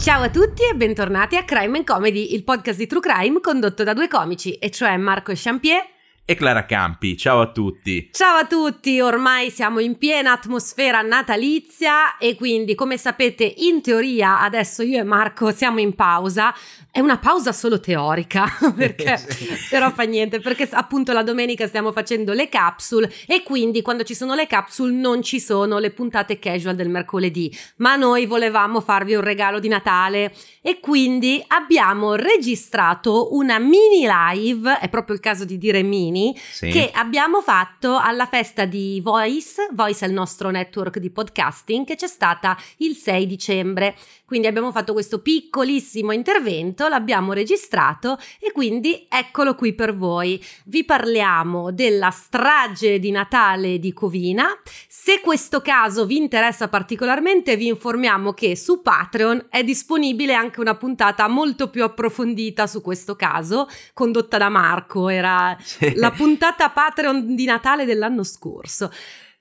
Ciao a tutti e bentornati a Crime Comedy, il podcast di True Crime condotto da due comici, e cioè Marco Champier e Clara Campi. Ciao a tutti. Ciao a tutti, ormai siamo in piena atmosfera natalizia e quindi come sapete in teoria adesso io e Marco siamo in pausa. È una pausa solo teorica, perché però fa niente, perché appunto la domenica stiamo facendo le capsule e quindi quando ci sono le capsule non ci sono le puntate casual del mercoledì, ma noi volevamo farvi un regalo di Natale e quindi abbiamo registrato una mini live, è proprio il caso di dire mini, anni sì. che abbiamo fatto alla festa di Voice, Voice è il nostro network di podcasting, che c'è stata il 6 dicembre. Quindi abbiamo fatto questo piccolissimo intervento, l'abbiamo registrato e quindi eccolo qui per voi. Vi parliamo della strage di Natale di Covina. Se questo caso vi interessa particolarmente, vi informiamo che su Patreon è disponibile anche una puntata molto più approfondita su questo caso, condotta da Marco. Era sì. la puntata Patreon di Natale dell'anno scorso.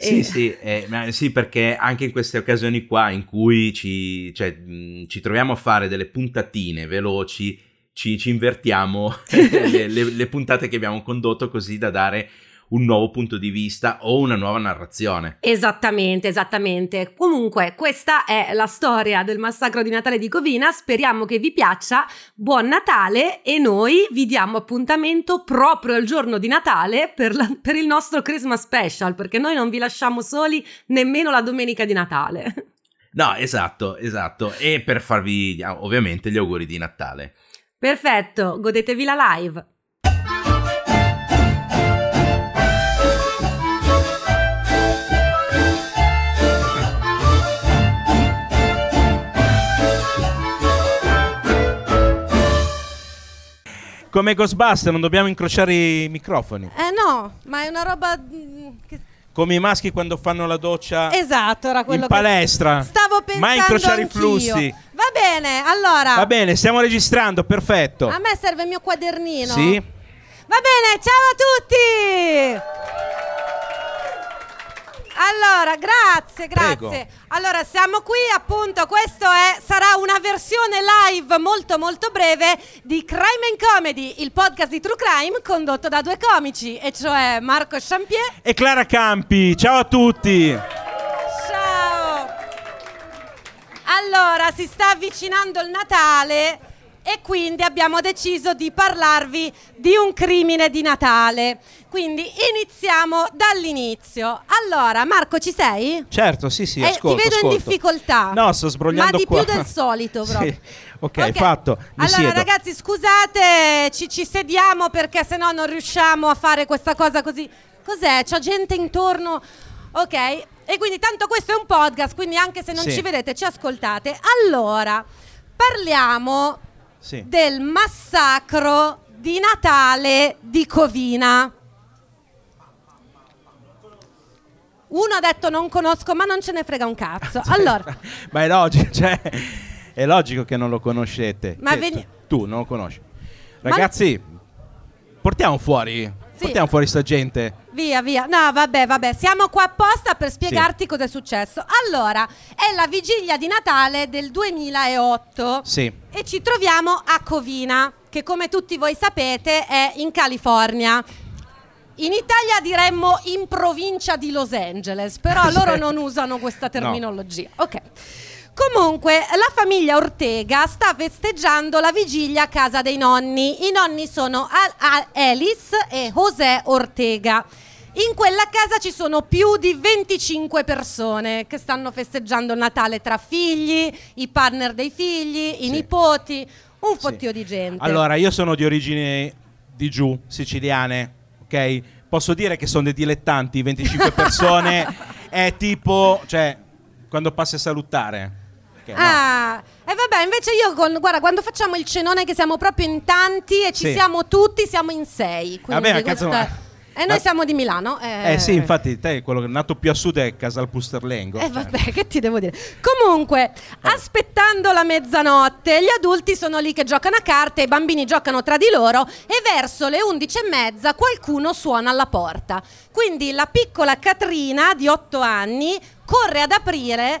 Sì, sì, eh, sì, perché anche in queste occasioni qua in cui ci, cioè, mh, ci troviamo a fare delle puntatine veloci, ci, ci invertiamo le, le, le puntate che abbiamo condotto così da dare un nuovo punto di vista o una nuova narrazione. Esattamente, esattamente. Comunque, questa è la storia del massacro di Natale di Covina. Speriamo che vi piaccia. Buon Natale e noi vi diamo appuntamento proprio il giorno di Natale per, la, per il nostro Christmas special, perché noi non vi lasciamo soli nemmeno la domenica di Natale. No, esatto, esatto. E per farvi ovviamente gli auguri di Natale. Perfetto, godetevi la live. Come Ghostbuster, non dobbiamo incrociare i microfoni. Eh no, ma è una roba mm, che... Come i maschi quando fanno la doccia esatto, era quello in palestra. Stavo pensando Mai incrociare anch'io. i flussi. Va bene, allora. Va bene, stiamo registrando, perfetto. A me serve il mio quadernino. Sì. Va bene, ciao a Allora, grazie, grazie. Prego. Allora, siamo qui appunto, questo è, sarà una versione live molto molto breve di Crime and Comedy, il podcast di True Crime condotto da due comici, e cioè Marco Champier e Clara Campi. Ciao a tutti. Ciao. Allora, si sta avvicinando il Natale e quindi abbiamo deciso di parlarvi di un crimine di Natale. Quindi iniziamo dall'inizio. Allora, Marco, ci sei? Certo, sì, sì, eh, ascolto, Ti vedo ascolto. in difficoltà. No, sto sbrogliando Ma di qua. più del solito, proprio. sì. okay, ok, fatto. Mi allora, siedo. ragazzi, scusate, ci, ci sediamo perché sennò non riusciamo a fare questa cosa così. Cos'è? C'è gente intorno. Ok, e quindi tanto questo è un podcast, quindi anche se non Sì. ci vedete, ci ascoltate. Allora, parliamo Sì. del massacro di Natale di Covina. Uno ha detto non conosco, ma non ce ne frega un cazzo. Allora, Ma è logico, cioè, è logico che non lo conoscete. Ma Che- veni- tu non lo conosci. Ragazzi, portiamo fuori. Sì. Portiamo fuori sta gente. via, via. No, vabbè, vabbè, siamo qua apposta per spiegarti cosa è successo. Allora, è la vigilia di Natale del 2008 Sì. e ci troviamo a Covina, che come tutti voi sapete è in California. In Italia diremmo in provincia di Los Angeles, però loro non usano questa terminologia. Ok. Comunque, la famiglia Ortega sta festeggiando la vigilia a casa dei nonni. I nonni sono Al- Al- Alice e José Ortega. In quella casa ci sono più di 25 persone che stanno festeggiando il Natale tra figli, i partner dei figli, i Sì. nipoti, un Sì. fottio di gente. Allora, io sono di origini di giù, siciliane, ok? Posso dire che sono dei dilettanti, 25 persone, è tipo, cioè, quando passi a salutare. Ok, no. Ah, e vabbè, invece io con, guarda, quando facciamo il cenone che siamo proprio in tanti e ci Sì. siamo tutti, siamo in sei. Quindi Vabbè, ma cazzo, E noi siamo di Milano. Eh, Eh sì, infatti, te, quello che è nato più a sud è Casal Pusterlengo. Eh cioè. vabbè, che ti devo dire? Comunque, aspettando la mezzanotte, gli adulti sono lì che giocano a carte, i bambini giocano tra di loro e verso le undici e mezza qualcuno suona alla porta. Quindi la piccola Katrina di otto anni corre ad aprire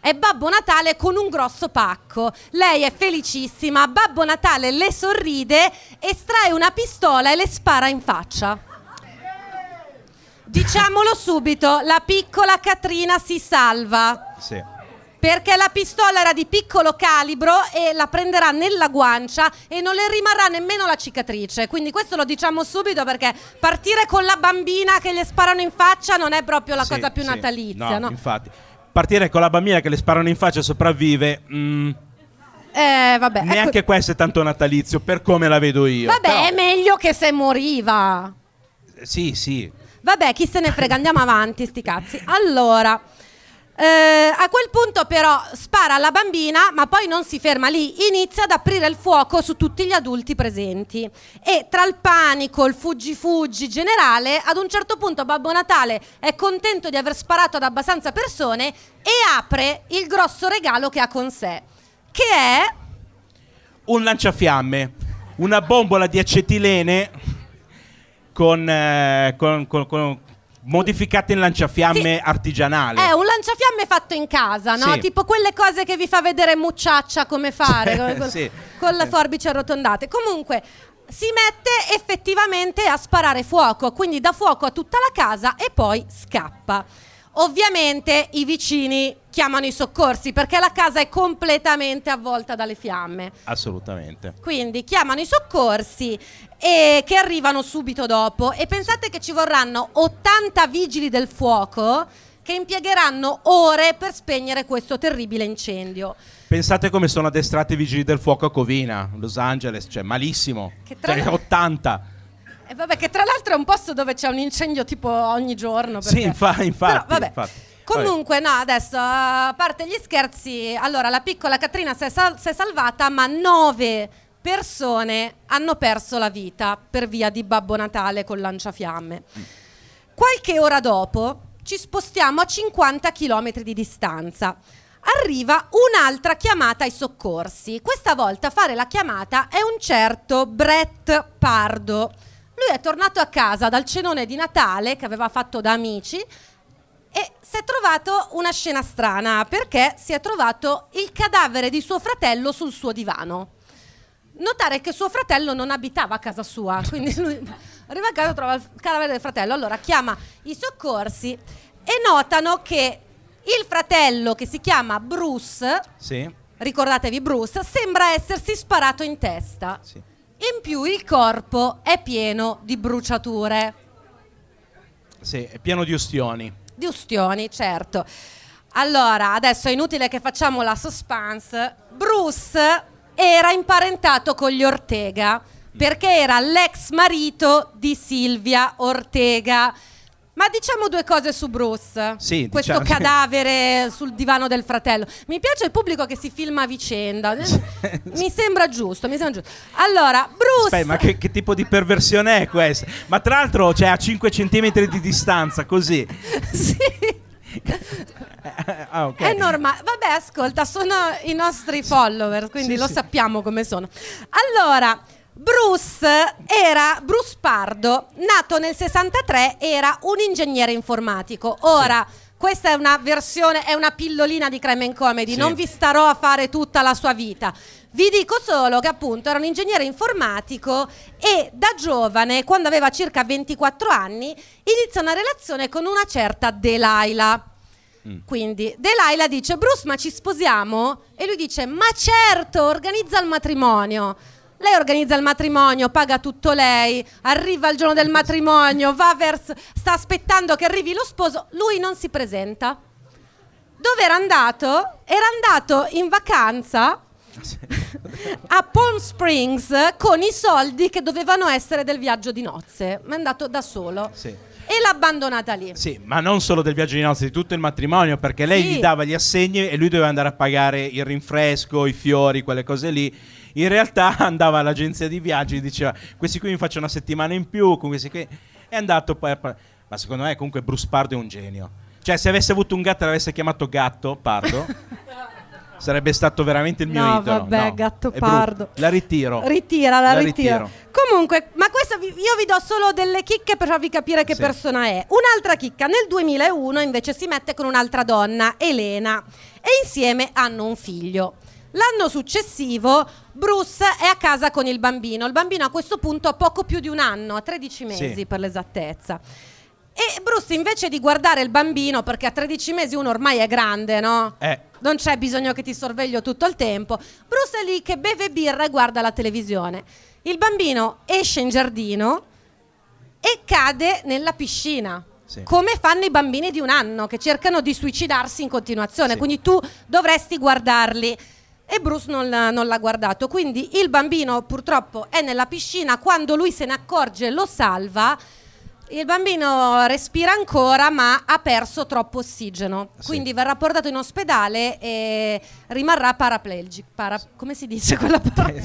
È Babbo Natale con un grosso pacco. Lei è felicissima, Babbo Natale le sorride, estrae una pistola e le spara in faccia. Diciamolo subito, la piccola Katrina si salva. Sì. Perché la pistola era di piccolo calibro e la prenderà nella guancia e non le rimarrà nemmeno la cicatrice. Quindi questo lo diciamo subito perché partire con la bambina che le sparano in faccia non è proprio la Sì, cosa più sì. natalizia, no? Infatti. Partire con la bambina che le sparano in faccia e sopravvive, mm, Eh, vabbè. ecco- neanche questo è tanto natalizio per come la vedo io. Vabbè, Però- è meglio che se moriva. Sì, sì. Vabbè, chi se ne frega, andiamo avanti, sti cazzi. Allora, eh, a quel punto però spara alla bambina, ma poi non si ferma lì, inizia ad aprire il fuoco su tutti gli adulti presenti. E tra il panico, il fuggi-fuggi generale, ad un certo punto Babbo Natale è contento di aver sparato ad abbastanza persone e apre il grosso regalo che ha con sé, che è... Un lanciafiamme, una bombola di acetilene con, eh, con- con- con- modificata in lanciafiamme Sì. artigianale. È un lanciafiamme fatto in casa, no? Sì. Tipo quelle cose che vi fa vedere Mucciaccia come fare, con, con- Sì. con le forbici arrotondate. Comunque, si mette effettivamente a sparare fuoco, quindi dà fuoco a tutta la casa e poi scappa. Ovviamente i vicini chiamano i soccorsi perché la casa è completamente avvolta dalle fiamme. Assolutamente. Quindi chiamano i soccorsi e che arrivano subito dopo e pensate che ci vorranno 80 vigili del fuoco che impiegheranno ore per spegnere questo terribile incendio. Pensate come sono addestrati i vigili del fuoco a Covina, Los Angeles, cioè malissimo. Che tra Cioè, l'altro- 80. E vabbè che tra l'altro è un posto dove c'è un incendio tipo ogni giorno. Sì, perché- infa- infatti, Però, infatti. Comunque, no, adesso a parte gli scherzi, allora la piccola Katrina si è, sal- si è salvata, ma nove persone hanno perso la vita per via di Babbo Natale col lanciafiamme. Qualche ora dopo ci spostiamo a 50 km di distanza. Arriva un'altra chiamata ai soccorsi. Questa volta a fare la chiamata è un certo Brett Pardo. Lui è tornato a casa dal cenone di Natale che aveva fatto da amici e si è trovato una scena strana perché si è trovato il cadavere di suo fratello sul suo divano. Notare che suo fratello non abitava a casa sua, quindi lui arriva a casa e trova il cadavere del fratello. Allora chiama i soccorsi e notano che il fratello che si chiama Bruce, Sì, ricordatevi Bruce, sembra essersi sparato in testa. sì. In più il corpo è pieno di bruciature. Sì, è pieno di ustioni. Di ustioni, certo. Allora, adesso è inutile che facciamo la suspense. Bruce era imparentato con gli Ortega perché era l'ex marito di Silvia Ortega. Ma diciamo due cose su Bruce. Sì, Questo diciamo- cadavere sul divano del fratello. Mi piace il pubblico che si filma a vicenda. mi sembra giusto, mi sembra giusto. Allora, Bruce Aspetta, ma che, che tipo di perversione è questa? Ma tra l'altro, cioè, a 5 cm di distanza, così. sì. ah, ok. È normale. Vabbè, ascolta, sono i nostri follower, quindi Sì, lo sì. sappiamo come sono. Allora, Bruce era Bruce Pardo, nato nel 63, era un ingegnere informatico. Ora, questa è una versione, è una pillolina di crime and comedy, Sì. non vi starò a fare tutta la sua vita. Vi dico solo che appunto era un ingegnere informatico e da giovane, quando aveva circa 24 anni, inizia una relazione con una certa Delilah. Quindi Delilah dice Bruce ma ci sposiamo? E lui dice ma certo organizza il matrimonio. Lei organizza il matrimonio, paga tutto lei, arriva il giorno del matrimonio, va verso, sta aspettando che arrivi lo sposo, lui non si presenta. Dove era andato? Era andato in vacanza a Palm Springs con i soldi che dovevano essere del viaggio di nozze, ma è andato da solo. Sì. E l'ha abbandonata lì. Sì, ma non solo del viaggio di nozze, di tutto il matrimonio, perché lei Sì. gli dava gli assegni e lui doveva andare a pagare il rinfresco, i fiori, quelle cose lì. In realtà andava all'agenzia di viaggi e diceva questi qui mi faccio una settimana in più, con questi qui... È andato poi a... Ma secondo me comunque Bruce Pardo è un genio. Cioè se avesse avuto un gatto e l'avesse chiamato Gatto Pardo, sarebbe stato veramente il mio No, idolo. vabbè, No, Gatto. Pardo. La ritiro. Ritira, la, La ritiro. ritiro. Comunque, ma questo vi- io vi do solo delle chicche per farvi capire che Sì. persona è. Un'altra chicca, nel 2001 invece si mette con un'altra donna, Elena, e insieme hanno un figlio. L'anno successivo Bruce è a casa con il bambino. Il bambino a questo punto ha poco più di un anno, ha 13 mesi Sì. per l'esattezza. E Bruce invece di guardare il bambino, perché a 13 mesi uno ormai è grande, no? Eh, Non c'è bisogno che ti sorveglio tutto il tempo. Bruce è lì che beve birra e guarda la televisione. Il bambino esce in giardino e cade nella piscina. Sì. Come fanno i bambini di un anno che cercano di suicidarsi in continuazione. Sì. Quindi tu dovresti guardarli. E Bruce non non l'ha guardato. Quindi il bambino purtroppo è nella piscina. Quando lui se ne accorge, lo salva. Il bambino respira ancora, ma ha perso troppo ossigeno. Sì. Quindi verrà portato in ospedale e rimarrà paraplegico. Para- come si dice quella parola?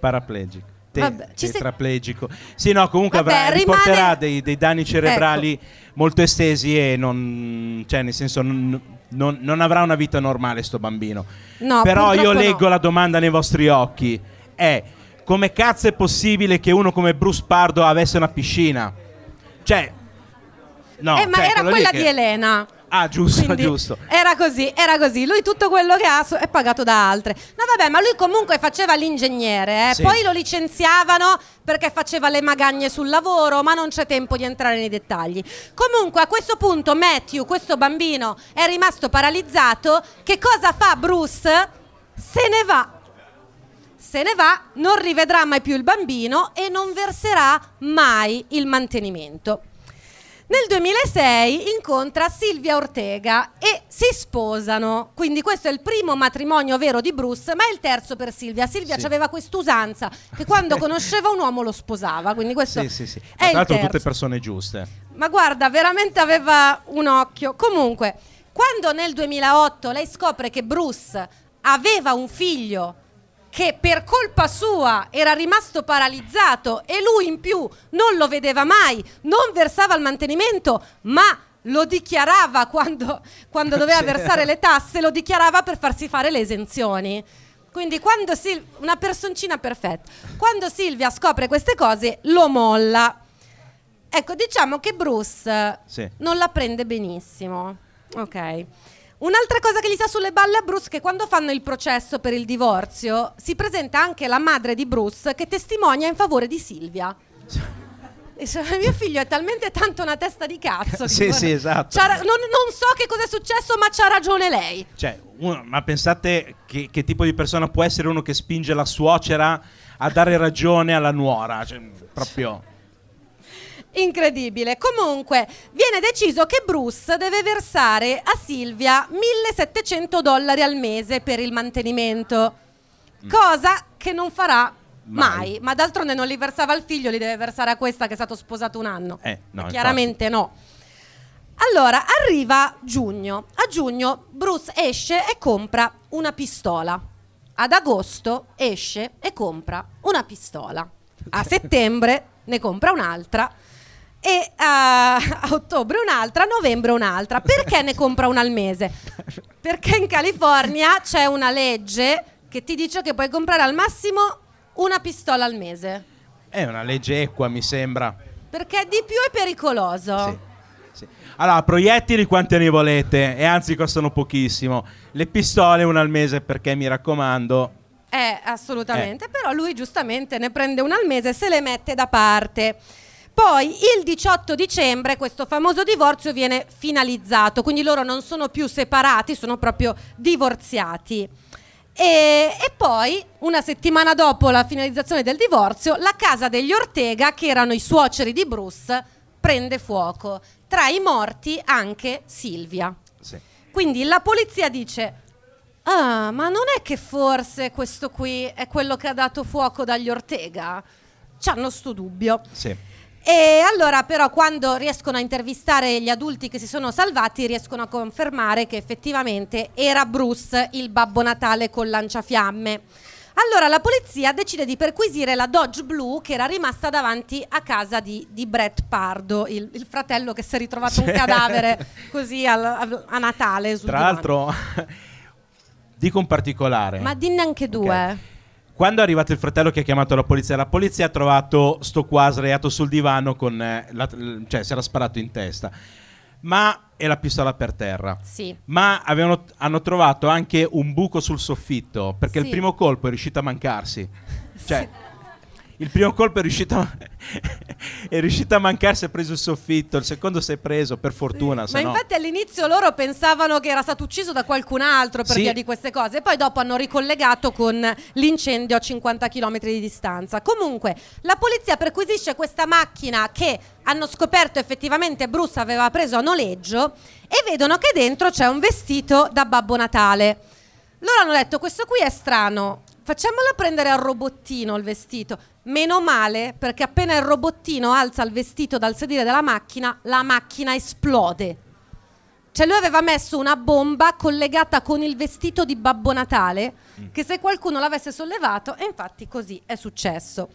paraplegico. Te- Vabbè, ci sei- tetraplegico. Sì, no, comunque Vabbè, avrà, rimane- riporterà dei, dei danni cerebrali Ecco. molto estesi e non, cioè, nel senso, non, non- non avrà una vita normale sto bambino. No, Però io leggo no. la domanda nei vostri occhi. È come cazzo è possibile che uno come Bruce Pardo avesse una piscina? Cioè... No, eh, ma cioè, era quella che- di Elena. Ah, giusto, Quindi giusto. Era così, era così. Lui tutto quello che ha è pagato da altre. No, vabbè, ma lui comunque faceva l'ingegnere, eh. Sì. poi lo licenziavano perché faceva le magagne sul lavoro, ma non c'è tempo di entrare nei dettagli. Comunque, a questo punto, Matthew, questo bambino, è rimasto paralizzato. Che cosa fa Bruce? Se ne va. Se ne va, non rivedrà mai più il bambino e non verserà mai il mantenimento. Nel 2006 incontra Silvia Ortega e si sposano. Quindi questo è il primo matrimonio vero di Bruce, ma è il terzo per Silvia. Silvia Sì. aveva quest'usanza che quando conosceva un uomo lo sposava. Quindi questo Sì, sì, sì. è Tra il l'altro terzo. tutte persone giuste. Ma guarda, veramente aveva un occhio. Comunque, quando nel 2008 lei scopre che Bruce aveva un figlio che per colpa sua era rimasto paralizzato e lui in più non lo vedeva mai, non versava il mantenimento, ma lo dichiarava quando, quando doveva versare le tasse, lo dichiarava per farsi fare le esenzioni. Quindi quando Sil- una personcina perfetta. Quando Silvia scopre queste cose, lo molla. Ecco, diciamo che Bruce Sì. non la prende benissimo. Ok. Un'altra cosa che gli sta sulle balle a Bruce è che quando fanno il processo per il divorzio si presenta anche la madre di Bruce che testimonia in favore di Silvia. Dice, mio figlio è talmente tanto una testa di cazzo. Sì, sì, esatto. c'ha ra- non, non so che cosa è successo, ma c'ha ragione lei. Cioè, uno- ma pensate che, che tipo di persona può essere uno che spinge la suocera a dare ragione alla nuora? Cioè, proprio... Incredibile. Comunque, viene deciso che Bruce deve versare a Silvia 1700 dollari al mese per il mantenimento, cosa che non farà mai. Mai. Ma d'altronde non li versava al figlio, li deve versare a questa che è stato sposato un anno. Eh, no, Chiaramente no. Allora, arriva giugno. A giugno Bruce esce e compra una pistola. Ad agosto esce e compra una pistola. A settembre ne compra un'altra. E a, a ottobre un'altra, a novembre un'altra. Perché ne compra una al mese? Perché in California c'è una legge che ti dice che puoi comprare al massimo una pistola al mese. È una legge equa, mi sembra. Perché di più è pericoloso. Sì, sì. Allora, proiettili quante ne volete, e anzi costano pochissimo. Le pistole una al mese perché, mi raccomando... Eh, assolutamente. Però lui giustamente ne prende una al mese e se le mette da parte. Poi il 18 dicembre questo famoso divorzio viene finalizzato, quindi loro non sono più separati, sono proprio divorziati. E, e poi, una settimana dopo la finalizzazione del divorzio, la casa degli Ortega, che erano i suoceri di Bruce, prende fuoco. Tra i morti anche Silvia. Sì. Quindi la polizia dice: Ah, ma non è che forse questo qui è quello che ha dato fuoco dagli Ortega? C'hanno sto dubbio. Sì. E allora però quando riescono a intervistare gli adulti che si sono salvati riescono a confermare che effettivamente era Bruce il Babbo Natale con lanciafiamme. Allora la polizia decide di perquisire la Dodge blu che era rimasta davanti a casa di, di Brett Pardo, il, il fratello che si è ritrovato un cadavere così al- a, a Natale. sul Tra divano. l'altro, dico un particolare. Ma dinne anche due. Ok. Quando è arrivato il fratello che ha chiamato la polizia, la polizia ha trovato sto qua sdraiato sul divano con... eh, la- cioè si era sparato in testa. Ma... e la pistola per terra. Sì. Ma avevano- hanno trovato anche un buco sul soffitto, perché Sì. il primo colpo è riuscito a mancarsi. Cioè, il primo colpo è riuscito a, è riuscito a mancarsi, ha preso il soffitto, il secondo si è preso, per fortuna. se Ma no- infatti all'inizio loro pensavano che era stato ucciso da qualcun altro per Sì. via di queste cose, e poi dopo hanno ricollegato con l'incendio a 50 km di distanza. Comunque, la polizia perquisisce questa macchina che hanno scoperto effettivamente Bruce aveva preso a noleggio e vedono che dentro c'è un vestito da Babbo Natale. Loro hanno detto: Questo qui è strano. Facciamolo prendere al robottino il vestito. Meno male, perché appena il robottino alza il vestito dal sedile della macchina, la macchina esplode. Cioè lui aveva messo una bomba collegata con il vestito di Babbo Natale, che se qualcuno l'avesse sollevato, e infatti così è successo.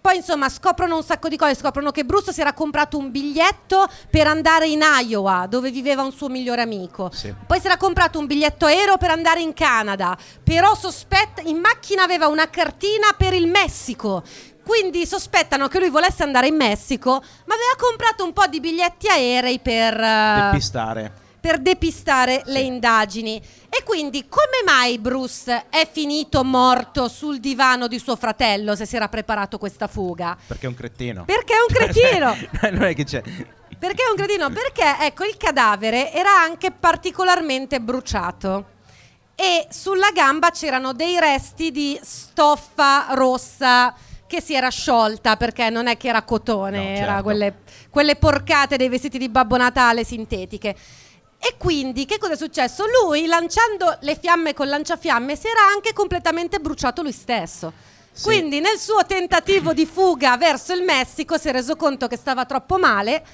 Poi insomma scoprono un sacco di cose, scoprono che Bruce si era comprato un biglietto per andare in Iowa, dove viveva un suo migliore amico. Sì. Poi si era comprato un biglietto aereo per andare in Canada, però sospetta in macchina aveva una cartina per il Messico. Quindi sospettano che lui volesse andare in Messico, ma aveva comprato un po' di biglietti aerei per eh, depistare. per depistare le indagini. E quindi come mai Bruce è finito morto sul divano di suo fratello se si era preparato questa fuga? Perché è un cretino. Perché è un cretino. non è che c'è. Perché è un cretino? Perché ecco il cadavere era anche particolarmente bruciato. E sulla gamba c'erano dei resti di stoffa rossa che si era sciolta perché non è che era cotone, No, era certo. quelle, quelle porcate dei vestiti di Babbo Natale sintetiche. E quindi che cosa è successo? Lui lanciando le fiamme con lanciafiamme si era anche completamente bruciato lui stesso. Sì. Quindi nel suo tentativo di fuga verso il Messico si è reso conto che stava troppo male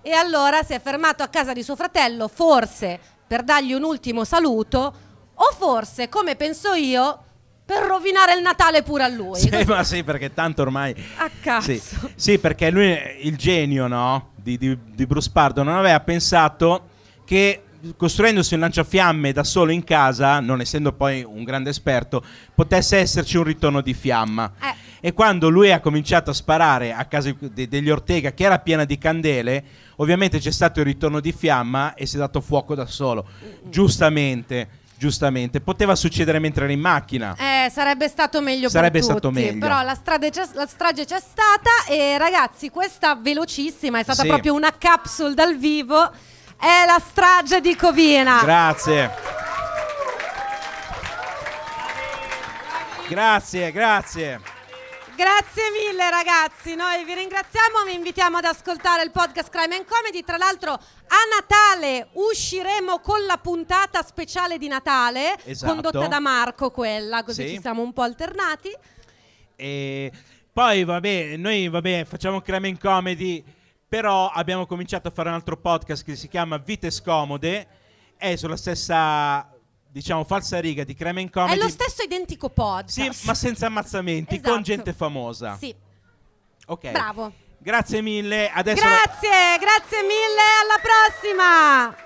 e allora si è fermato a casa di suo fratello, forse per dargli un ultimo saluto o forse, come penso io, per rovinare il Natale pure a lui. Sì, ma sì, perché tanto ormai. A cazzo. Sì, Sì, perché lui, il genio, no? Di, di- di Bruce Pardo, non aveva pensato che costruendosi un lanciafiamme da solo in casa, non essendo poi un grande esperto, potesse esserci un ritorno di fiamma. Eh. E quando lui ha cominciato a sparare a casa de- degli Ortega, che era piena di candele, ovviamente c'è stato il ritorno di fiamma e si è dato fuoco da solo. Giustamente, giustamente. Poteva succedere mentre era in macchina. Eh, sarebbe stato meglio Sarebbe stato tutti, meglio. Però la, strade c'è- la strage c'è stata e ragazzi, questa velocissima è stata Sì. proprio una capsule dal vivo. È la strage di Covina. Grazie. Grazie, grazie. Grazie mille ragazzi, noi vi ringraziamo, vi invitiamo ad ascoltare il podcast Crime and Comedy, tra l'altro a Natale usciremo con la puntata speciale di Natale, Esatto. condotta da Marco quella, così Sì. ci siamo un po' alternati. E poi, vabbè, noi vabbè, facciamo creme in comedy, però abbiamo cominciato a fare un altro podcast che si chiama Vite Scomode, è sulla stessa, diciamo, falsa riga di creme in comedy. È lo stesso identico podcast. Sì, ma senza ammazzamenti, Esatto. con gente famosa. Sì, Ok. bravo. Grazie mille. Adesso Grazie, grazie mille, alla prossima!